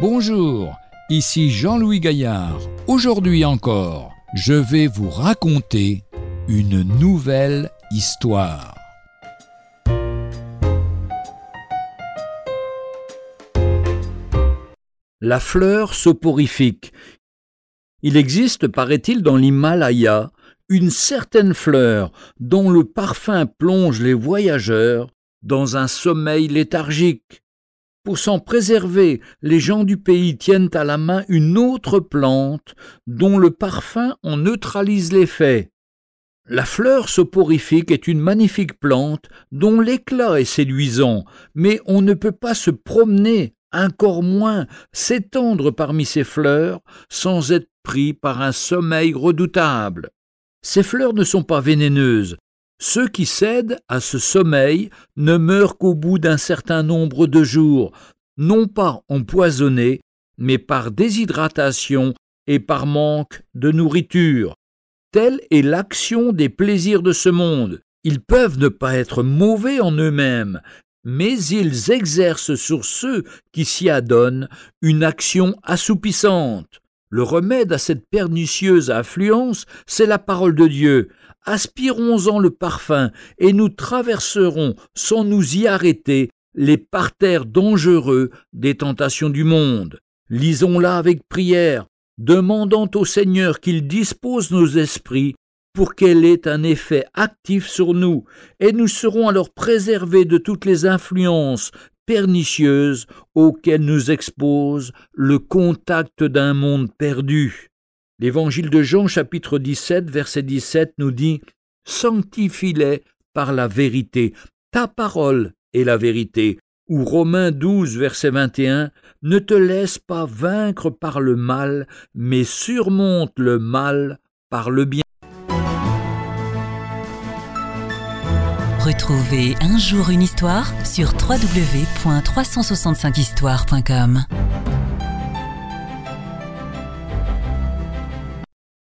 Bonjour, ici Jean-Louis Gaillard. Aujourd'hui encore, je vais vous raconter une nouvelle histoire. La fleur soporifique. Il existe, paraît-il, dans l'Himalaya, une certaine fleur dont le parfum plonge les voyageurs dans un sommeil léthargique. Pour s'en préserver, les gens du pays tiennent à la main une autre plante dont le parfum en neutralise l'effet. La fleur soporifique est une magnifique plante dont l'éclat est séduisant, mais on ne peut pas se promener, encore moins s'étendre parmi ces fleurs sans être pris par un sommeil redoutable. Ces fleurs ne sont pas vénéneuses, ceux qui cèdent à ce sommeil ne meurent qu'au bout d'un certain nombre de jours, non pas empoisonnés, mais par déshydratation et par manque de nourriture. Telle est l'action des plaisirs de ce monde. Ils peuvent ne pas être mauvais en eux-mêmes, mais ils exercent sur ceux qui s'y adonnent une action assoupissante. Le remède à cette pernicieuse influence, c'est la parole de Dieu, aspirons-en le parfum, et nous traverserons, sans nous y arrêter, les parterres dangereux des tentations du monde. Lisons-la avec prière, demandant au Seigneur qu'il dispose nos esprits pour qu'elle ait un effet actif sur nous, et nous serons alors préservés de toutes les influences pernicieuses auxquelles nous expose le contact d'un monde perdu. L'évangile de Jean chapitre 17 verset 17 nous dit Sanctifie-les par la vérité, ta parole est la vérité. Ou Romains 12 verset 21 Ne te laisse pas vaincre par le mal, mais surmonte le mal par le bien. Retrouvez un jour une histoire sur www.365histoire.com.